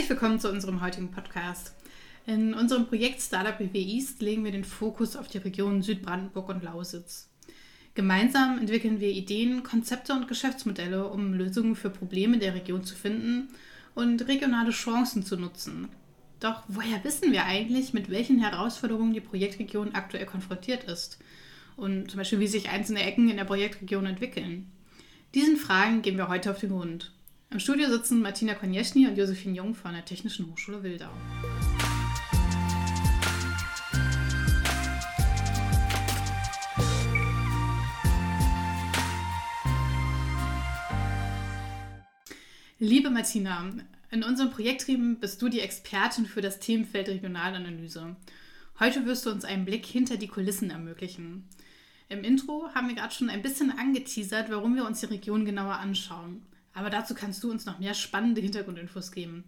Herzlich willkommen zu unserem heutigen Podcast. In unserem Projekt Startup BW East legen wir den Fokus auf die Regionen Südbrandenburg und Lausitz. Gemeinsam entwickeln wir Ideen, Konzepte und Geschäftsmodelle, um Lösungen für Probleme der Region zu finden und regionale Chancen zu nutzen. Doch woher wissen wir eigentlich, mit welchen Herausforderungen die Projektregion aktuell konfrontiert ist? Und zum Beispiel, wie sich einzelne Ecken in der Projektregion entwickeln? Diesen Fragen gehen wir heute auf den Grund. Im Studio sitzen Martina Konieschny und Josephine Jung von der Technischen Hochschule Wildau. Liebe Martina, in unserem Projektteam bist du die Expertin für das Themenfeld Regionalanalyse. Heute wirst du uns einen Blick hinter die Kulissen ermöglichen. Im Intro haben wir gerade schon ein bisschen angeteasert, warum wir uns die Region genauer anschauen. Aber dazu kannst du uns noch mehr spannende Hintergrundinfos geben.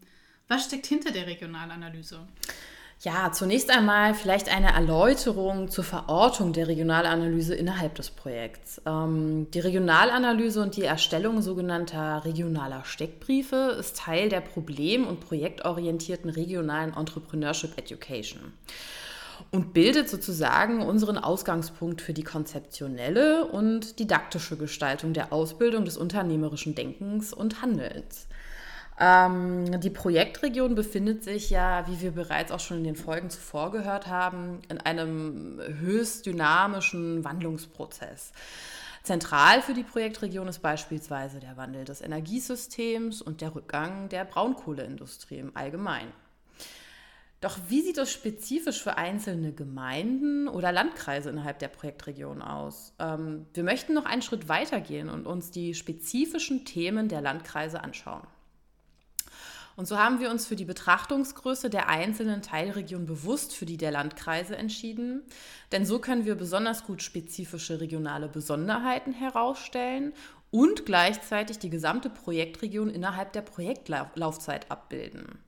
Was steckt hinter der Regionalanalyse? Ja, zunächst einmal vielleicht eine Erläuterung zur Verortung der Regionalanalyse innerhalb des Projekts. Ähm, die Regionalanalyse und die Erstellung sogenannter regionaler Steckbriefe ist Teil der problem- und projektorientierten regionalen Entrepreneurship Education und bildet sozusagen unseren Ausgangspunkt für die konzeptionelle und didaktische Gestaltung der Ausbildung des unternehmerischen Denkens und Handelns. Ähm, die Projektregion befindet sich ja, wie wir bereits auch schon in den Folgen zuvor gehört haben, in einem höchst dynamischen Wandlungsprozess. Zentral für die Projektregion ist beispielsweise der Wandel des Energiesystems und der Rückgang der Braunkohleindustrie im Allgemeinen. Doch wie sieht es spezifisch für einzelne Gemeinden oder Landkreise innerhalb der Projektregion aus? Ähm, wir möchten noch einen Schritt weitergehen und uns die spezifischen Themen der Landkreise anschauen. Und so haben wir uns für die Betrachtungsgröße der einzelnen Teilregionen bewusst für die der Landkreise entschieden. Denn so können wir besonders gut spezifische regionale Besonderheiten herausstellen und gleichzeitig die gesamte Projektregion innerhalb der Projektlaufzeit abbilden.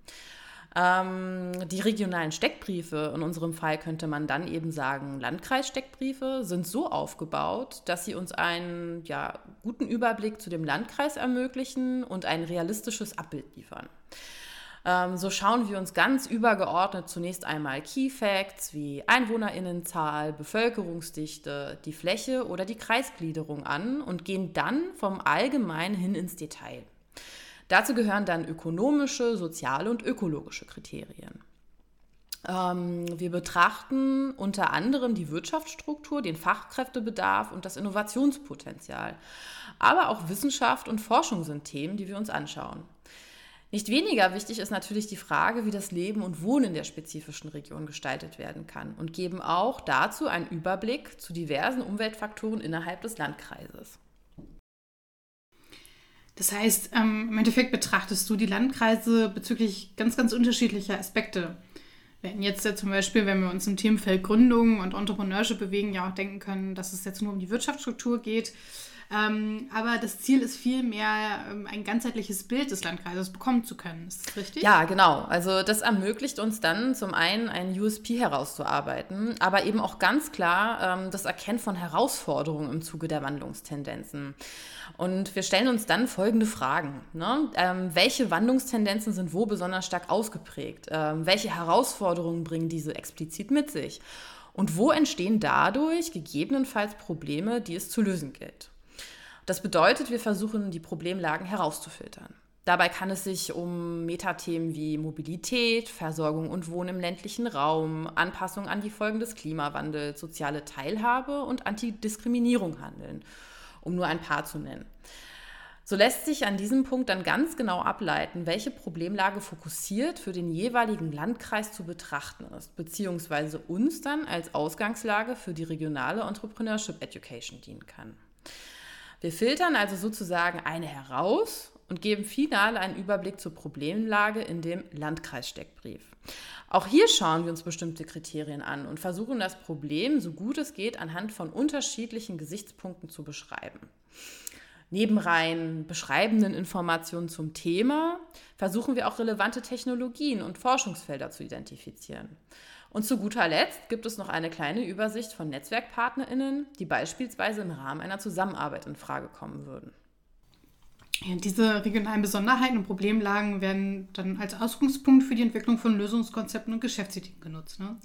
Ähm, die regionalen Steckbriefe, in unserem Fall könnte man dann eben sagen, Landkreissteckbriefe, sind so aufgebaut, dass sie uns einen ja, guten Überblick zu dem Landkreis ermöglichen und ein realistisches Abbild liefern. Ähm, so schauen wir uns ganz übergeordnet zunächst einmal Key Facts wie Einwohnerinnenzahl, Bevölkerungsdichte, die Fläche oder die Kreisgliederung an und gehen dann vom Allgemeinen hin ins Detail. Dazu gehören dann ökonomische, soziale und ökologische Kriterien. Ähm, wir betrachten unter anderem die Wirtschaftsstruktur, den Fachkräftebedarf und das Innovationspotenzial. Aber auch Wissenschaft und Forschung sind Themen, die wir uns anschauen. Nicht weniger wichtig ist natürlich die Frage, wie das Leben und Wohnen der spezifischen Region gestaltet werden kann und geben auch dazu einen Überblick zu diversen Umweltfaktoren innerhalb des Landkreises. Das heißt, ähm, im Endeffekt betrachtest du die Landkreise bezüglich ganz, ganz unterschiedlicher Aspekte. Wir hätten jetzt ja zum Beispiel, wenn wir uns im Themenfeld Gründung und Entrepreneurship bewegen, ja auch denken können, dass es jetzt nur um die Wirtschaftsstruktur geht. Ähm, aber das Ziel ist vielmehr, ähm, ein ganzheitliches Bild des Landkreises bekommen zu können. Ist das richtig? Ja, genau. Also das ermöglicht uns dann zum einen einen USP herauszuarbeiten, aber eben auch ganz klar ähm, das Erkennen von Herausforderungen im Zuge der Wandlungstendenzen. Und wir stellen uns dann folgende Fragen. Ne? Ähm, welche Wandlungstendenzen sind wo besonders stark ausgeprägt? Ähm, welche Herausforderungen bringen diese explizit mit sich? Und wo entstehen dadurch gegebenenfalls Probleme, die es zu lösen gilt? Das bedeutet, wir versuchen, die Problemlagen herauszufiltern. Dabei kann es sich um Metathemen wie Mobilität, Versorgung und Wohnen im ländlichen Raum, Anpassung an die Folgen des Klimawandels, soziale Teilhabe und Antidiskriminierung handeln, um nur ein paar zu nennen. So lässt sich an diesem Punkt dann ganz genau ableiten, welche Problemlage fokussiert für den jeweiligen Landkreis zu betrachten ist, beziehungsweise uns dann als Ausgangslage für die regionale Entrepreneurship Education dienen kann. Wir filtern also sozusagen eine heraus und geben final einen Überblick zur Problemlage in dem Landkreissteckbrief. Auch hier schauen wir uns bestimmte Kriterien an und versuchen das Problem, so gut es geht, anhand von unterschiedlichen Gesichtspunkten zu beschreiben. Neben rein beschreibenden Informationen zum Thema versuchen wir auch relevante Technologien und Forschungsfelder zu identifizieren. Und zu guter Letzt gibt es noch eine kleine Übersicht von NetzwerkpartnerInnen, die beispielsweise im Rahmen einer Zusammenarbeit in Frage kommen würden. Ja, diese regionalen Besonderheiten und Problemlagen werden dann als Ausgangspunkt für die Entwicklung von Lösungskonzepten und Geschäftsideen genutzt. Ne?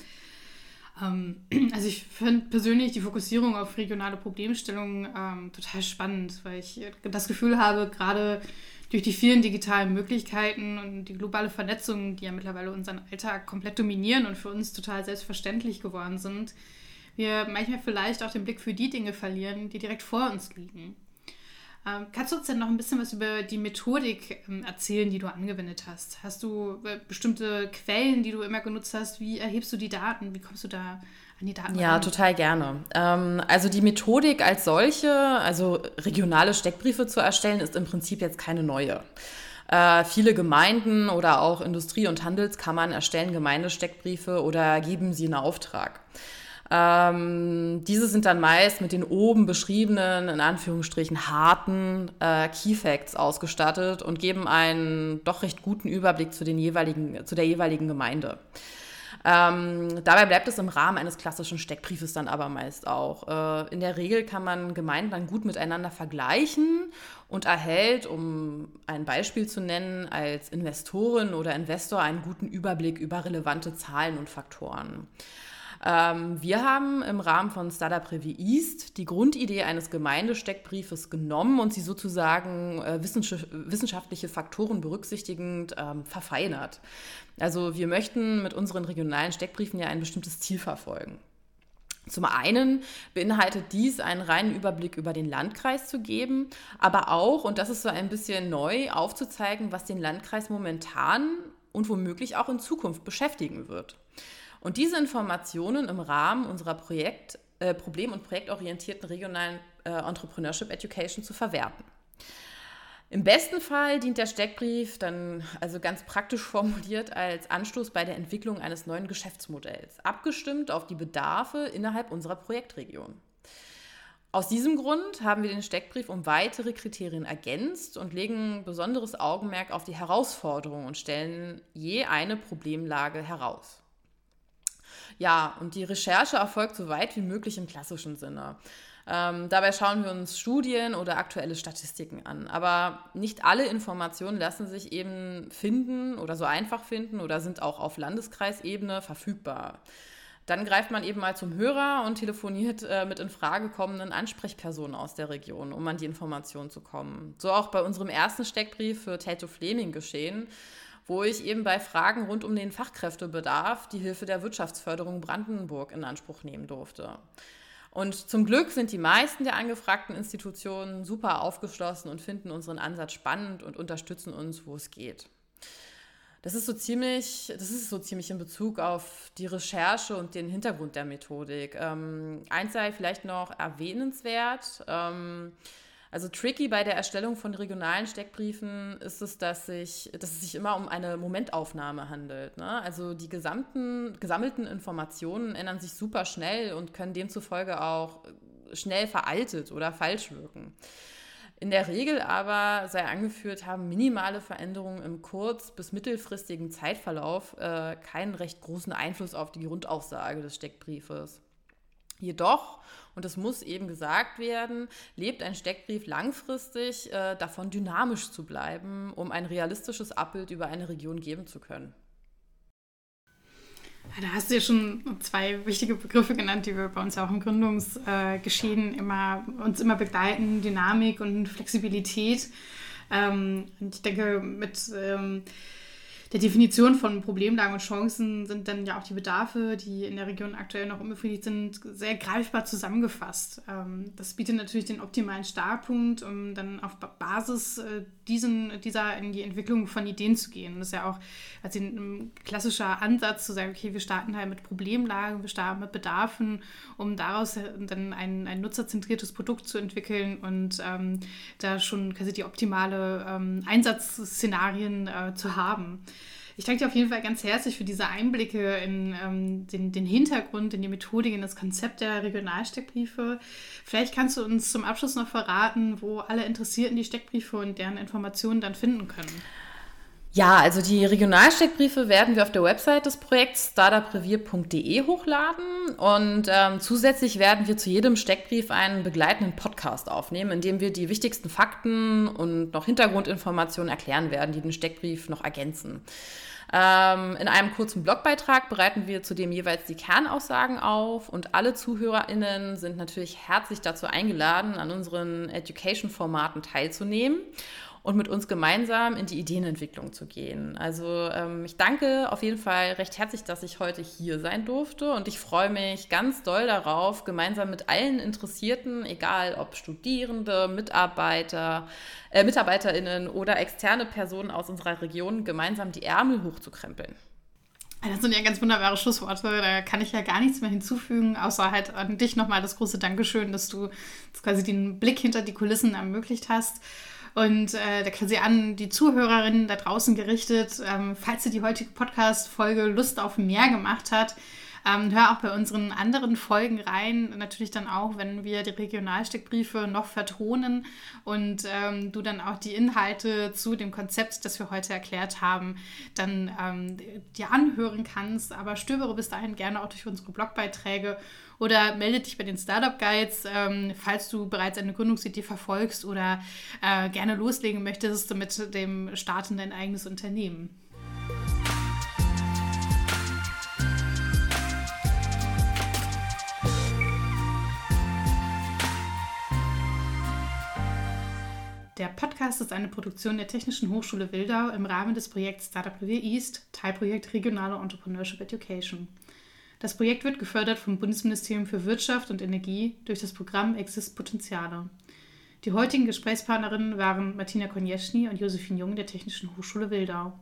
Ähm, also ich finde persönlich die Fokussierung auf regionale Problemstellungen ähm, total spannend, weil ich das Gefühl habe, gerade durch die vielen digitalen Möglichkeiten und die globale Vernetzung, die ja mittlerweile unseren Alltag komplett dominieren und für uns total selbstverständlich geworden sind, wir manchmal vielleicht auch den Blick für die Dinge verlieren, die direkt vor uns liegen. Ähm, kannst du uns denn noch ein bisschen was über die Methodik ähm, erzählen, die du angewendet hast? Hast du äh, bestimmte Quellen, die du immer genutzt hast? Wie erhebst du die Daten? Wie kommst du da an die Daten? Ja, ran? total gerne. Ähm, also die Methodik als solche, also regionale Steckbriefe zu erstellen, ist im Prinzip jetzt keine neue. Äh, viele Gemeinden oder auch Industrie- und Handelskammern erstellen Gemeindesteckbriefe oder geben sie in Auftrag. Ähm, diese sind dann meist mit den oben beschriebenen, in Anführungsstrichen, harten äh, Key Facts ausgestattet und geben einen doch recht guten Überblick zu, den jeweiligen, zu der jeweiligen Gemeinde. Ähm, dabei bleibt es im Rahmen eines klassischen Steckbriefes dann aber meist auch. Äh, in der Regel kann man Gemeinden dann gut miteinander vergleichen und erhält, um ein Beispiel zu nennen, als Investorin oder Investor einen guten Überblick über relevante Zahlen und Faktoren. Ähm, wir haben im Rahmen von Startup Review East die Grundidee eines Gemeindesteckbriefes genommen und sie sozusagen äh, wissenschaftliche Faktoren berücksichtigend ähm, verfeinert. Also wir möchten mit unseren regionalen Steckbriefen ja ein bestimmtes Ziel verfolgen. Zum einen beinhaltet dies einen reinen Überblick über den Landkreis zu geben, aber auch, und das ist so ein bisschen neu, aufzuzeigen, was den Landkreis momentan und womöglich auch in Zukunft beschäftigen wird. Und diese Informationen im Rahmen unserer Projekt, äh, problem- und projektorientierten regionalen äh, Entrepreneurship Education zu verwerten. Im besten Fall dient der Steckbrief dann, also ganz praktisch formuliert, als Anstoß bei der Entwicklung eines neuen Geschäftsmodells, abgestimmt auf die Bedarfe innerhalb unserer Projektregion. Aus diesem Grund haben wir den Steckbrief um weitere Kriterien ergänzt und legen besonderes Augenmerk auf die Herausforderungen und stellen je eine Problemlage heraus. Ja, und die Recherche erfolgt so weit wie möglich im klassischen Sinne. Ähm, dabei schauen wir uns Studien oder aktuelle Statistiken an. Aber nicht alle Informationen lassen sich eben finden oder so einfach finden oder sind auch auf Landeskreisebene verfügbar. Dann greift man eben mal zum Hörer und telefoniert äh, mit in Frage kommenden Ansprechpersonen aus der Region, um an die Informationen zu kommen. So auch bei unserem ersten Steckbrief für Tato Fleming geschehen wo ich eben bei Fragen rund um den Fachkräftebedarf die Hilfe der Wirtschaftsförderung Brandenburg in Anspruch nehmen durfte. Und zum Glück sind die meisten der angefragten Institutionen super aufgeschlossen und finden unseren Ansatz spannend und unterstützen uns, wo es geht. Das ist so ziemlich, das ist so ziemlich in Bezug auf die Recherche und den Hintergrund der Methodik. Ähm, eins sei vielleicht noch erwähnenswert. Ähm, also tricky bei der Erstellung von regionalen Steckbriefen ist es, dass, sich, dass es sich immer um eine Momentaufnahme handelt. Ne? Also die gesamten, gesammelten Informationen ändern sich super schnell und können demzufolge auch schnell veraltet oder falsch wirken. In der Regel aber, sei angeführt, haben minimale Veränderungen im kurz- bis mittelfristigen Zeitverlauf äh, keinen recht großen Einfluss auf die Grundaussage des Steckbriefes. Jedoch, und das muss eben gesagt werden, lebt ein Steckbrief langfristig äh, davon, dynamisch zu bleiben, um ein realistisches Abbild über eine Region geben zu können. Da hast du ja schon zwei wichtige Begriffe genannt, die wir bei uns auch im Gründungsgeschehen immer, uns immer begleiten: Dynamik und Flexibilität. Ähm, ich denke, mit ähm, der Definition von Problemlagen und Chancen sind dann ja auch die Bedarfe, die in der Region aktuell noch unbefriedigt sind, sehr greifbar zusammengefasst. Ähm, das bietet natürlich den optimalen Startpunkt, um dann auf Basis äh, diesen, dieser in die Entwicklung von Ideen zu gehen. Das ist ja auch als ein klassischer Ansatz zu sagen, okay, wir starten halt mit Problemlagen, wir starten mit Bedarfen, um daraus dann ein, ein nutzerzentriertes Produkt zu entwickeln und ähm, da schon quasi die optimale ähm, Einsatzszenarien äh, zu haben. Ich danke dir auf jeden Fall ganz herzlich für diese Einblicke in ähm, den, den, Hintergrund, in die Methodik, in das Konzept der Regionalsteckbriefe. Vielleicht kannst du uns zum Abschluss noch verraten, wo alle Interessierten die Steckbriefe und deren Informationen dann finden können. Ja, also die Regionalsteckbriefe werden wir auf der Website des Projekts startuprevier.de hochladen und ähm, zusätzlich werden wir zu jedem Steckbrief einen begleitenden Podcast aufnehmen, in dem wir die wichtigsten Fakten und noch Hintergrundinformationen erklären werden, die den Steckbrief noch ergänzen. Ähm, in einem kurzen Blogbeitrag bereiten wir zudem jeweils die Kernaussagen auf und alle ZuhörerInnen sind natürlich herzlich dazu eingeladen, an unseren Education-Formaten teilzunehmen und mit uns gemeinsam in die Ideenentwicklung zu gehen. Also ähm, ich danke auf jeden Fall recht herzlich, dass ich heute hier sein durfte und ich freue mich ganz doll darauf, gemeinsam mit allen Interessierten, egal ob Studierende, Mitarbeiter, äh, MitarbeiterInnen oder externe Personen aus unserer Region, gemeinsam die Ärmel hochzukrempeln. Das sind ja ganz wunderbare Schlussworte. Da kann ich ja gar nichts mehr hinzufügen, außer halt an dich nochmal das große Dankeschön, dass du quasi den Blick hinter die Kulissen ermöglicht hast. Und äh, da quasi an die Zuhörerinnen da draußen gerichtet, ähm, falls dir die heutige Podcast-Folge Lust auf mehr gemacht hat, ähm, hör auch bei unseren anderen Folgen rein. Natürlich dann auch, wenn wir die Regionalsteckbriefe noch vertonen und ähm, du dann auch die Inhalte zu dem Konzept, das wir heute erklärt haben, dann ähm, dir anhören kannst. Aber stöbere bis dahin gerne auch durch unsere Blogbeiträge oder melde dich bei den Startup Guides, ähm, falls du bereits eine Gründungsidee verfolgst oder äh, gerne loslegen möchtest mit dem Start in dein eigenes Unternehmen. Der Podcast ist eine Produktion der Technischen Hochschule Wildau im Rahmen des Projekts Startup Review East, Teilprojekt Regionale Entrepreneurship Education. Das Projekt wird gefördert vom Bundesministerium für Wirtschaft und Energie durch das Programm Exist Potenziale. Die heutigen Gesprächspartnerinnen waren Martina Konieschny und Josephine Jung der Technischen Hochschule Wildau.